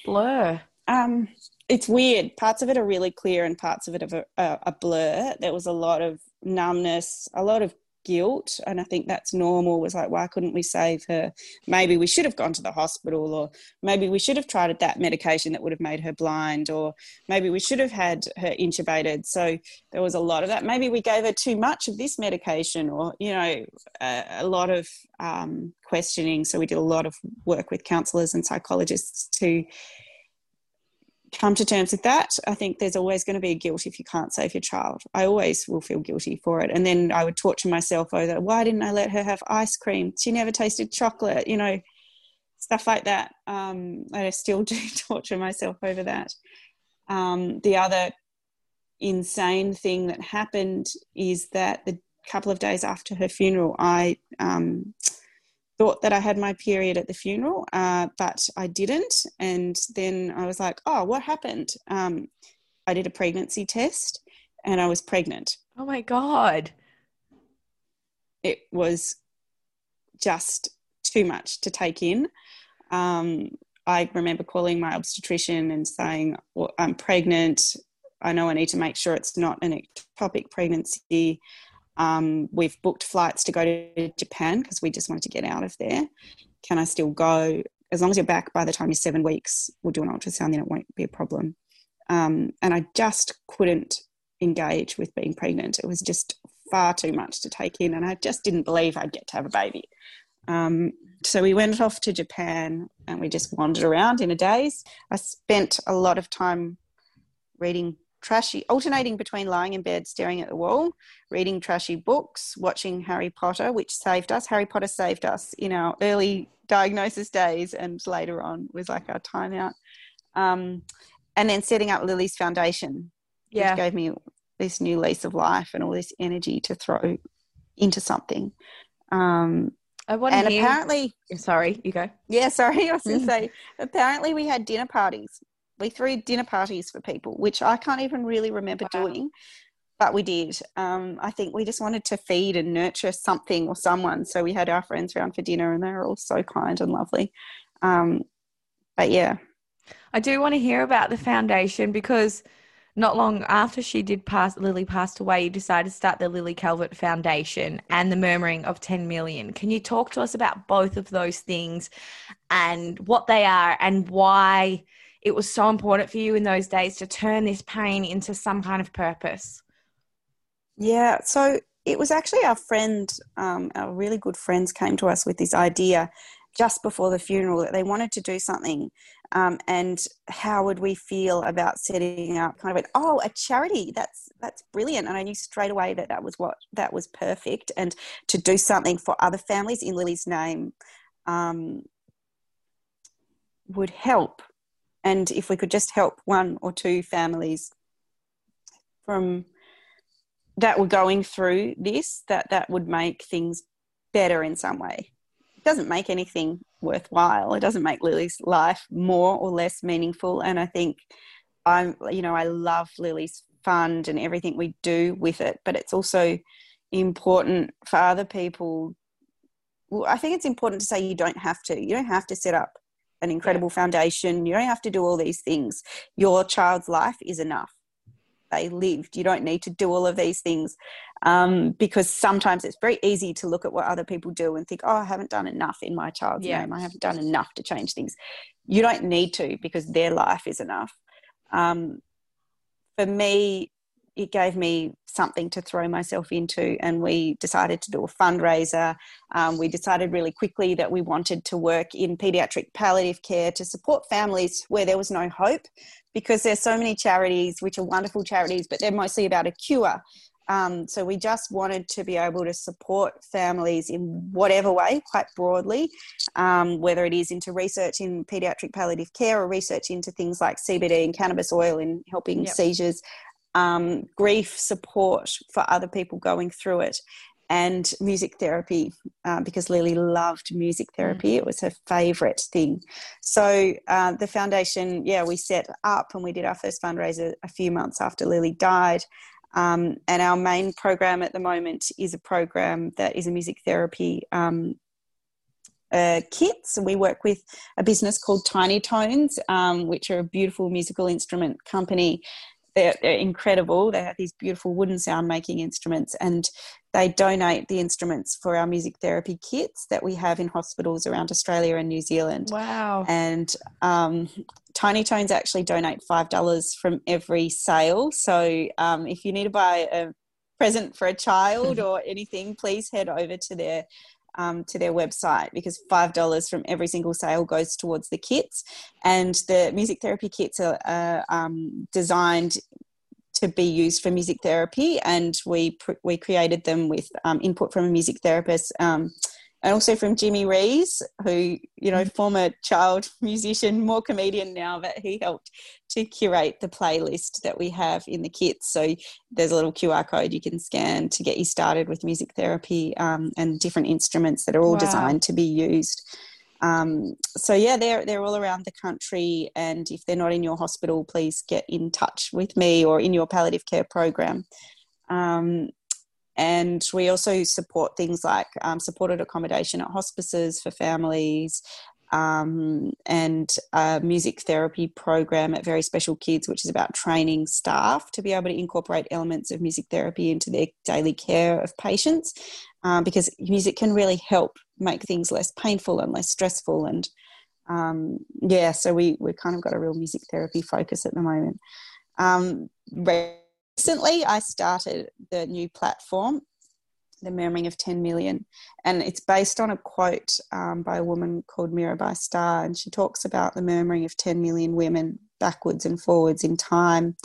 blur? Um, it's weird. Parts of it are really clear, and parts of it are a, a blur. There was a lot of numbness, a lot of guilt and i think that's normal was like why couldn't we save her? Maybe we should have gone to the hospital or maybe we should have tried that medication that would have made her blind or maybe we should have had her intubated. So there was a lot of that. Maybe we gave her too much of this medication or you know a, a lot of um, questioning. So we did a lot of work with counselors and psychologists to come to terms with that. I think there's always going to be a guilt if you can't save your child. I always will feel guilty for it. And then I would torture myself over why didn't I let her have ice cream? She never tasted chocolate, you know, stuff like that. Um, I still do torture myself over that. Um, the other insane thing that happened is that the couple of days after her funeral, I um, thought that I had my period at the funeral, uh, but I didn't. And then I was like, oh, what happened? Um, I did a pregnancy test and I was pregnant. Oh my God. It was just too much to take in. Um, I remember calling my obstetrician and saying, well, I'm pregnant. I know I need to make sure it's not an ectopic pregnancy. Um, we've booked flights to go to Japan because we just wanted to get out of there. Can I still go? As long as you're back by the time you're seven weeks, we'll do an ultrasound, then it won't be a problem. Um, and I just couldn't engage with being pregnant. It was just far too much to take in, and I just didn't believe I'd get to have a baby. Um, so we went off to Japan and we just wandered around in a daze. I spent a lot of time reading trashy, alternating between lying in bed, staring at the wall, reading trashy books, watching Harry Potter, which saved us. Harry Potter saved us in our early diagnosis days and later on was like our timeout. Um, and then setting up Lily's foundation, yeah. which gave me this new lease of life and all this energy to throw into something. Um, I want and apparently, sorry, you go. Yeah, sorry, I was going to say. Apparently, we had dinner parties we threw dinner parties for people, which I can't even really remember wow. doing, but we did. Um, I think we just wanted to feed and nurture something or someone. So we had our friends around for dinner, and they were all so kind and lovely. Um, but yeah. I do want to hear about the foundation because not long after she did pass, Lily passed away, you decided to start the Lily Calvert Foundation and the Murmuring of 10 Million. Can you talk to us about both of those things and what they are and why it was so important for you in those days to turn this pain into some kind of purpose? Yeah, so it was actually our friend, um, our really good friends came to us with this idea just before the funeral that they wanted to do something. Um, and how would we feel about setting up kind of an oh a charity that's that's brilliant and i knew straight away that that was what that was perfect and to do something for other families in lily's name um, would help and if we could just help one or two families from that were going through this that that would make things better in some way. It doesn't make anything worthwhile. It doesn't make lily's life more or less meaningful. And i think i'm you know i love lily's fund and everything we do with it but it's also important for other people. Well, i think it's important to say you don't have to. You don't have to set up an incredible yeah. foundation. You don't have to do all these things. Your child's life is enough. They lived. You don't need to do all of these things um, because sometimes it's very easy to look at what other people do and think, oh, I haven't done enough in my child's yeah. name. I haven't done enough to change things. You don't need to because their life is enough. Um, for me, it gave me something to throw myself into and we decided to do a fundraiser um, we decided really quickly that we wanted to work in pediatric palliative care to support families where there was no hope because there's so many charities which are wonderful charities but they're mostly about a cure um, so we just wanted to be able to support families in whatever way, quite broadly, um, whether it is into research in pediatric palliative care or research into things like CBD and cannabis oil in helping yep. seizures, um, grief support for other people going through it, and music therapy uh, because Lily loved music therapy. Mm. It was her favorite thing. So uh, the foundation, yeah, we set up and we did our first fundraiser a few months after Lily died. Um, and our main program at the moment is a program that is a music therapy um, uh, kits. We work with a business called Tiny Tones, um, which are a beautiful musical instrument company they're, they're, incredible. They have these beautiful wooden sound making instruments, and they donate the instruments for our music therapy kits that we have in hospitals around Australia and New Zealand. Wow. And um, Tiny Tones actually donate $5 from every sale. So um, if you need to buy a present for a child or anything, please head over to their um, to their website because five dollars from every single sale goes towards the kits, and the music therapy kits are, are um, designed to be used for music therapy, and we we created them with um, input from a music therapist. And also from Jimmy Rees, who, you know, former child musician, more comedian now, but he helped to curate the playlist that we have in the kits. So there's a little QR code you can scan to get you started with music therapy um, and different instruments that are all wow. designed to be used. Um, so yeah, they're they're all around the country, and if they're not in your hospital, please get in touch with me or in your palliative care program. Um, and we also support things like um, supported accommodation at hospices for families um, and a music therapy program at Very Special Kids, which is about training staff to be able to incorporate elements of music therapy into their daily care of patients um, because music can really help make things less painful and less stressful. And um, yeah, so we, we've kind of got a real music therapy focus at the moment. Um, recently, I started the new platform, The Murmuring of 10 Million, and it's based on a quote um, by a woman called Mirabai Starr, and she talks about the murmuring of 10 million women backwards and forwards in time,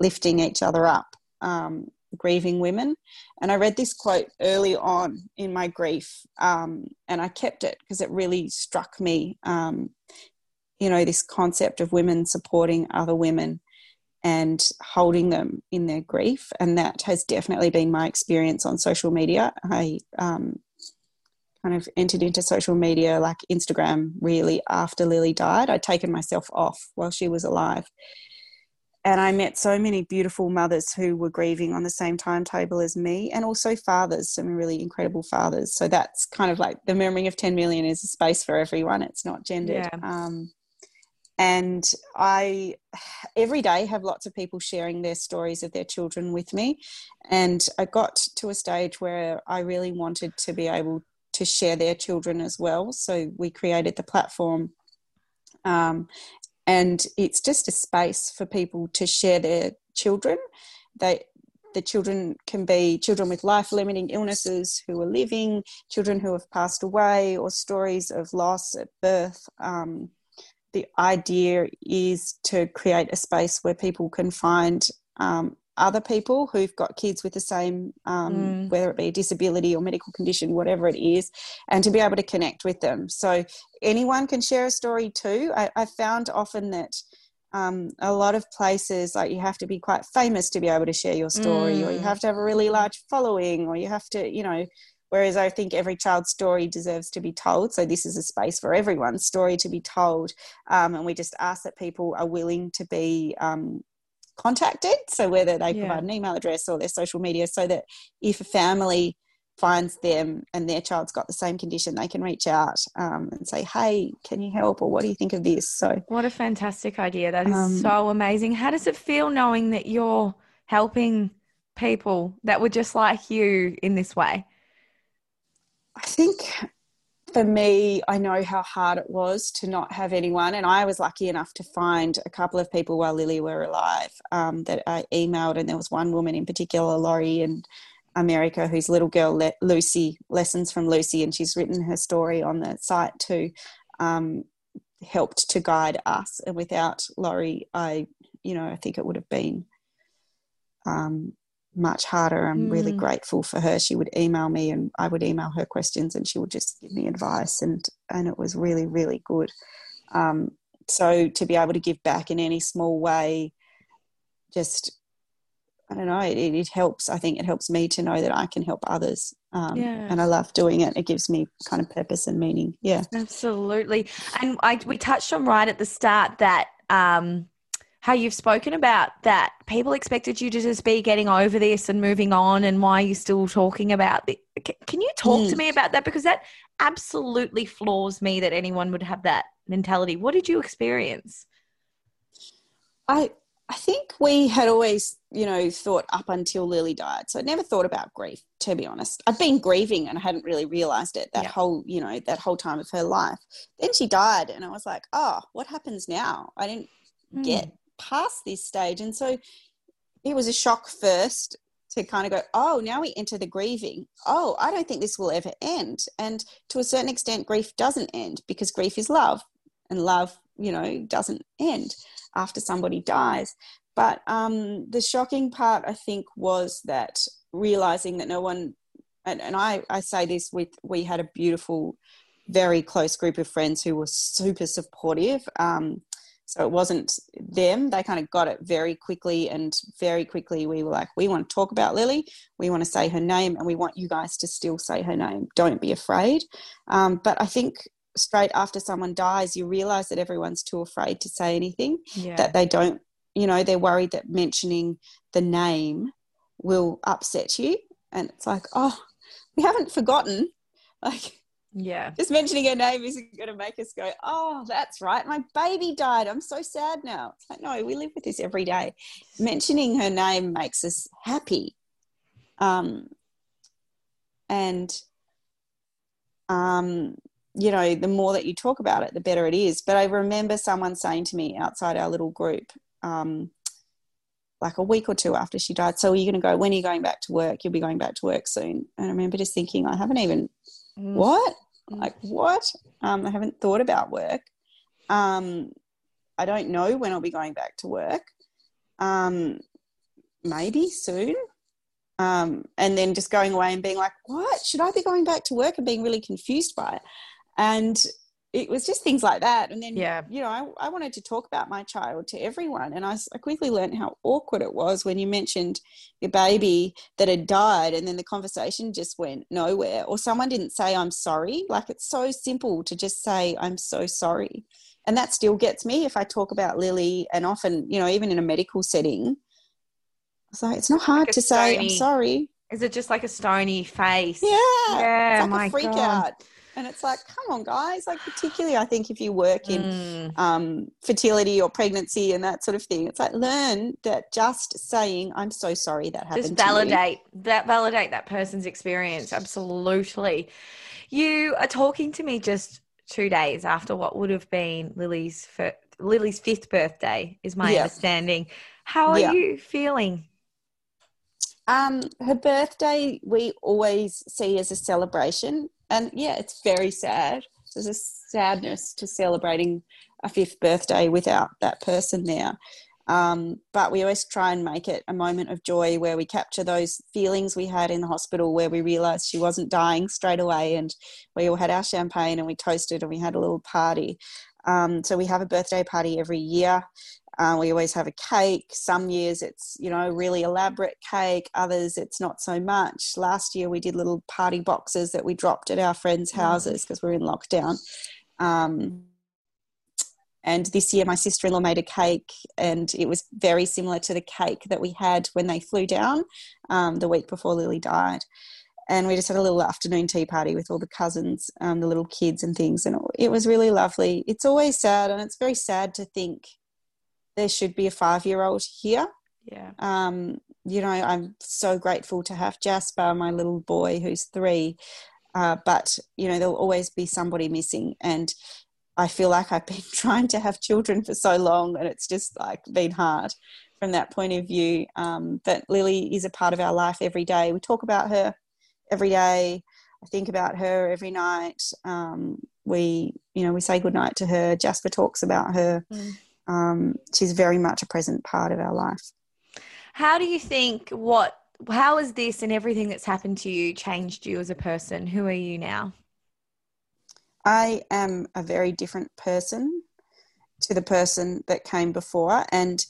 lifting each other up. Um, grieving women. And I read this quote early on in my grief, um, and I kept it because it really struck me. Um, you know, this concept of women supporting other women and holding them in their grief. And that has definitely been my experience on social media. I um, kind of entered into social media like Instagram really after Lily died. I'd taken myself off while she was alive. And I met so many beautiful mothers who were grieving on the same timetable as me, and also fathers, some really incredible fathers. So that's kind of like the murmuring of 10 million is a space for everyone. It's not gendered. Yeah. Um, and I every day have lots of people sharing their stories of their children with me. And I got to a stage where I really wanted to be able to share their children as well. So we created the platform. Um, and it's just a space for people to share their children. They the children can be children with life limiting illnesses who are living, children who have passed away, or stories of loss at birth. Um, the idea is to create a space where people can find um, other people who've got kids with the same, um, mm. whether it be a disability or medical condition, whatever it is, and to be able to connect with them. So anyone can share a story too. I, I found often that um, a lot of places, like you have to be quite famous to be able to share your story, mm. or you mm. have to have a really large following, or you have to, you know, Whereas I think every child's story deserves to be told. So this is a space for everyone's story to be told. Um, and we just ask that people are willing to be um, contacted. So whether they yeah. provide an email address or their social media, so that if a family finds them and their child's got the same condition, they can reach out um, and say, "Hey, can you help?" or "What do you think of this?" So, what a fantastic idea! That is um, so amazing. How does it feel knowing that you're helping people that were just like you in this way? I think for me, I know how hard it was to not have anyone. And I was lucky enough to find a couple of people while Lily were alive um, that I emailed. And there was one woman in particular, Laurie in America, whose little girl, Lucy, Lessons from Lucy, and she's written her story on the site too, um, helped to guide us. And without Laurie, I, you know, I think it would have been um, much harder. I'm mm. really grateful for her. She would email me and I would email her questions and she would just give me advice and and it was really, really good. Um, so to be able to give back in any small way, just I don't know, it, it helps. I think it helps me to know that I can help others. Um, yeah. And I love doing it. It gives me kind of purpose and meaning. Yeah. Absolutely. And I, we touched on right at the start that um, how you've spoken about that people expected you to just be getting over this and moving on and why are you're still talking about it can you talk mm. to me about that because that absolutely floors me that anyone would have that mentality what did you experience i I think we had always, you know, thought up until Lily died. So I never thought about grief, to be honest. I'd been grieving and I hadn't really realized it that yeah. whole, you know, that whole time of her life. Then she died and I was like, oh, what happens now? I didn't mm. get past this stage. And so it was a shock first to kind of go, oh, now we enter the grieving. Oh, I don't think this will ever end. And to a certain extent, grief doesn't end because grief is love and love, you know, doesn't end after somebody dies. But um, the shocking part, I think, was that realizing that no one, and, and I, I say this with, we had a beautiful, very close group of friends who were super supportive. Um, so it wasn't them. They kind of got it very quickly, and very quickly we were like, we want to talk about Lily. We want to say her name, and we want you guys to still say her name. Don't be afraid. Um, but I think straight after someone dies, you realize that everyone's too afraid to say anything, yeah. that they don't, you know, they're worried that mentioning the name will upset you. And it's like, oh, we haven't forgotten. Like, yeah. Just mentioning her name isn't going to make us go, oh, that's right. My baby died. I'm so sad now. It's like, no, we live with this every day. Mentioning her name makes us happy. Um, and um, you know, the more that you talk about it, the better it is. But I remember someone saying to me outside our little group, um, like a week or two after she died, so are you going to go, when are you going back to work? You'll be going back to work soon. And I remember just thinking, I haven't even, mm. what? Mm. Like, what? Um, I haven't thought about work. Um, I don't know when I'll be going back to work. Um, maybe soon. Um, and then just going away and being like, what? Should I be going back to work and being really confused by it? and it was just things like that and then yeah. you know I, I wanted to talk about my child to everyone and I, I quickly learned how awkward it was when you mentioned your baby that had died and then the conversation just went nowhere or someone didn't say i'm sorry. Like it's so simple to just say i'm so sorry. And that still gets me if i talk about lily and often you know even in a medical setting it's like it's not hard like to stony, say i'm sorry. Is it just like a stony face? Yeah. Yeah like my freak God. out and it's like come on guys like particularly i think if you work in mm. um, fertility or pregnancy and that sort of thing it's like learn that just saying i'm so sorry that happened just validate that validate that person's experience absolutely you are talking to me just two days after what would have been lily's fir- lily's fifth birthday is my yeah. understanding how are yeah. you feeling um, her birthday we always see as a celebration and yeah, it's very sad. There's a sadness to celebrating a fifth birthday without that person there. Um, but we always try and make it a moment of joy where we capture those feelings we had in the hospital where we realized she wasn't dying straight away and we all had our champagne and we toasted and we had a little party. Um, so we have a birthday party every year. Uh, we always have a cake. Some years it's, you know, really elaborate cake. Others it's not so much. Last year we did little party boxes that we dropped at our friends' houses because we're in lockdown. Um, and this year my sister-in-law made a cake and it was very similar to the cake that we had when they flew down um, the week before Lily died. And we just had a little afternoon tea party with all the cousins, um, the little kids and things. And it was really lovely. It's always sad and it's very sad to think – there should be a five year old here. Yeah. Um, you know, I'm so grateful to have Jasper, my little boy who's three. Uh, but, you know, there'll always be somebody missing. And I feel like I've been trying to have children for so long and it's just like been hard from that point of view. Um, but Lily is a part of our life every day. We talk about her every day. I think about her every night. Um, we, you know, we say goodnight to her. Jasper talks about her. Mm um, she's very much a present part of our life. How do you think what how has this and everything that's happened to you changed you as a person? Who are you now? I am a very different person to the person that came before and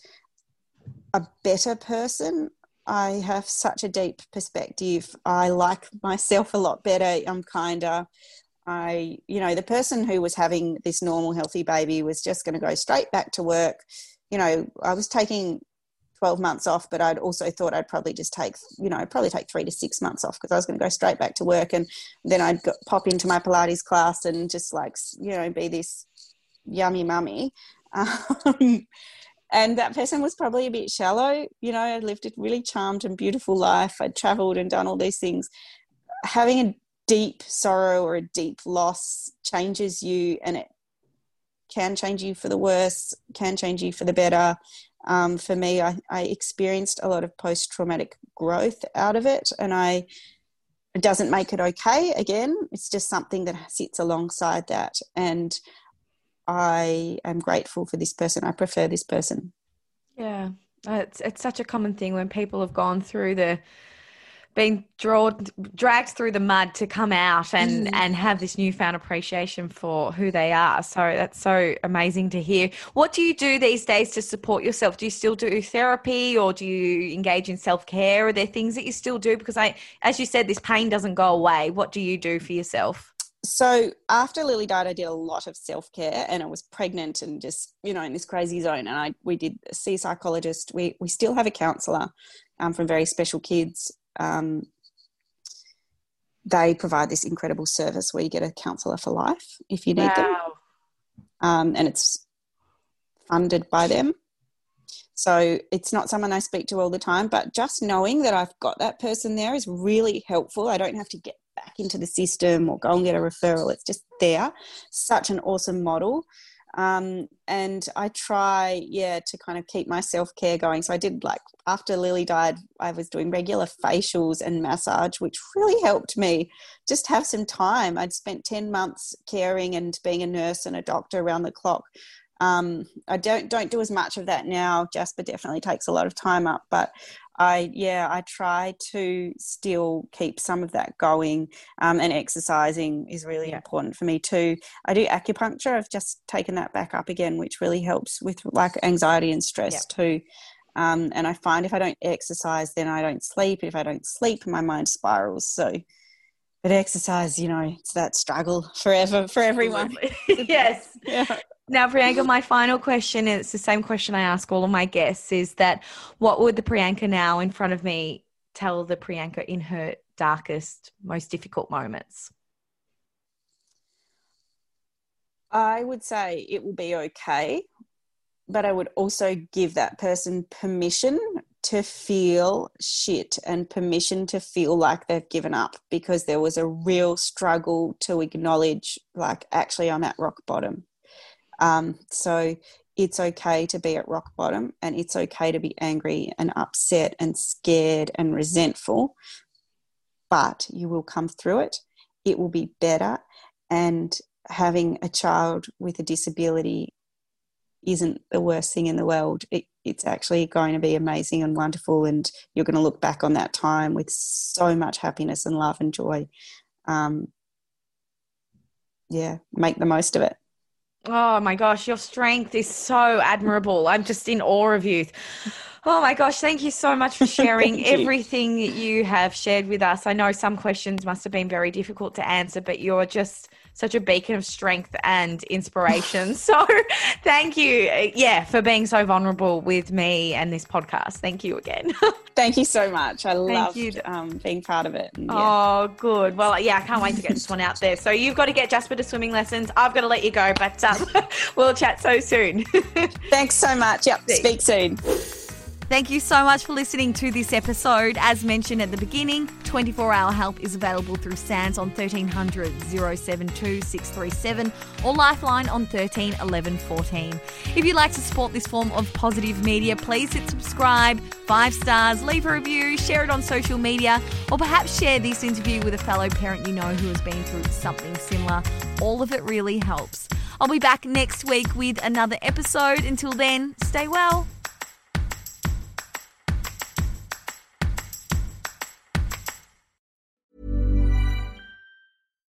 a better person. I have such a deep perspective. I like myself a lot better. I'm kinder. I, you know, the person who was having this normal, healthy baby was just going to go straight back to work. You know, I was taking 12 months off, but I'd also thought I'd probably just take, you know, probably take three to six months off because I was going to go straight back to work. And then I'd go, pop into my Pilates class and just like, you know, be this yummy mummy. Um, and that person was probably a bit shallow. You know, I lived a really charmed and beautiful life. I'd traveled and done all these things. Having a deep sorrow or a deep loss changes you, and it can change you for the worse, can change you for the better. Um, for me, I, I experienced a lot of post traumatic growth out of it, and I it doesn't make it okay again. It's just something that sits alongside that and i am grateful for this person. I prefer this person. Yeah it's it's such a common thing when people have gone through the being drawn dragged through the mud to come out and mm. and have this newfound appreciation for who they are. So that's so amazing to hear. What do you do these days to support yourself? Do you still do therapy or do you engage in self-care? Are there things that you still do? Because i as you said this pain doesn't go away. What do you do for yourself? So after Lily died, I did a lot of self care, and I was pregnant and just you know in this crazy zone. And I we did see a psychologist. We we still have a counsellor um, from Very Special Kids um, they provide this incredible service where you get a counsellor for life if you need wow. them. Um, and it's funded by them. So it's not someone I speak to all the time, but just knowing that I've got that person there is really helpful. I don't have to get back into the system or go and get a referral. It's just there. Such an awesome model. Um, and I try, yeah, to kind of keep my self care going. So I did like after Lily died, I was doing regular facials and massage, which really helped me just have some time. I'd spent 10 months caring and being a nurse and a doctor around the clock. Um, I don't don't do as much of that now. Jasper definitely takes a lot of time up, but I yeah I try to still keep some of that going, um, and exercising is really yeah. important for me too. I do acupuncture. I've just taken that back up again, which really helps with like anxiety and stress yeah. too. Um, and I find if I don't exercise, then I don't sleep. If I don't sleep, my mind spirals. So, but exercise, you know, it's that struggle forever for everyone. yes. Yeah. Now, Priyanka, my final question, and it's the same question I ask all of my guests, is that what would the Priyanka now in front of me tell the Priyanka in her darkest, most difficult moments? I would say it will be okay, but I would also give that person permission to feel shit and permission to feel like they've given up because there was a real struggle to acknowledge, like, actually, I'm at rock bottom um, so it's okay to be at rock bottom and it's okay to be angry and upset and scared and resentful, but you will come through it. It will be better. And having a child with a disability isn't the worst thing in the world. It, it's actually going to be amazing and wonderful, and you're going to look back on that time with so much happiness and love and joy. Um, yeah, make the most of it. Oh my gosh, your strength is so admirable. I'm just in awe of you. Oh my gosh, thank you so much for sharing everything you have shared with us. I know some questions must have been very difficult to answer, but you're just such a beacon of strength and inspiration. so thank you, yeah, for being so vulnerable with me and this podcast. Thank you again. thank you so much. I love um, being part of it. And, yeah. Oh, good. Well, yeah, I can't wait to get this one out there. So you've got to get Jasper to swimming lessons. I've got to let you go, but um, we'll chat so soon. Thanks so much. Yep. Speak soon. Thank you so much for listening to this episode. As mentioned at the beginning, 24 hour help is available through Sands on 1300 072 637 or Lifeline on 13 11 14. If you'd like to support this form of positive media, please hit subscribe, five stars, leave a review, share it on social media, or perhaps share this interview with a fellow parent you know who has been through something similar. All of it really helps. I'll be back next week with another episode. Until then, stay well.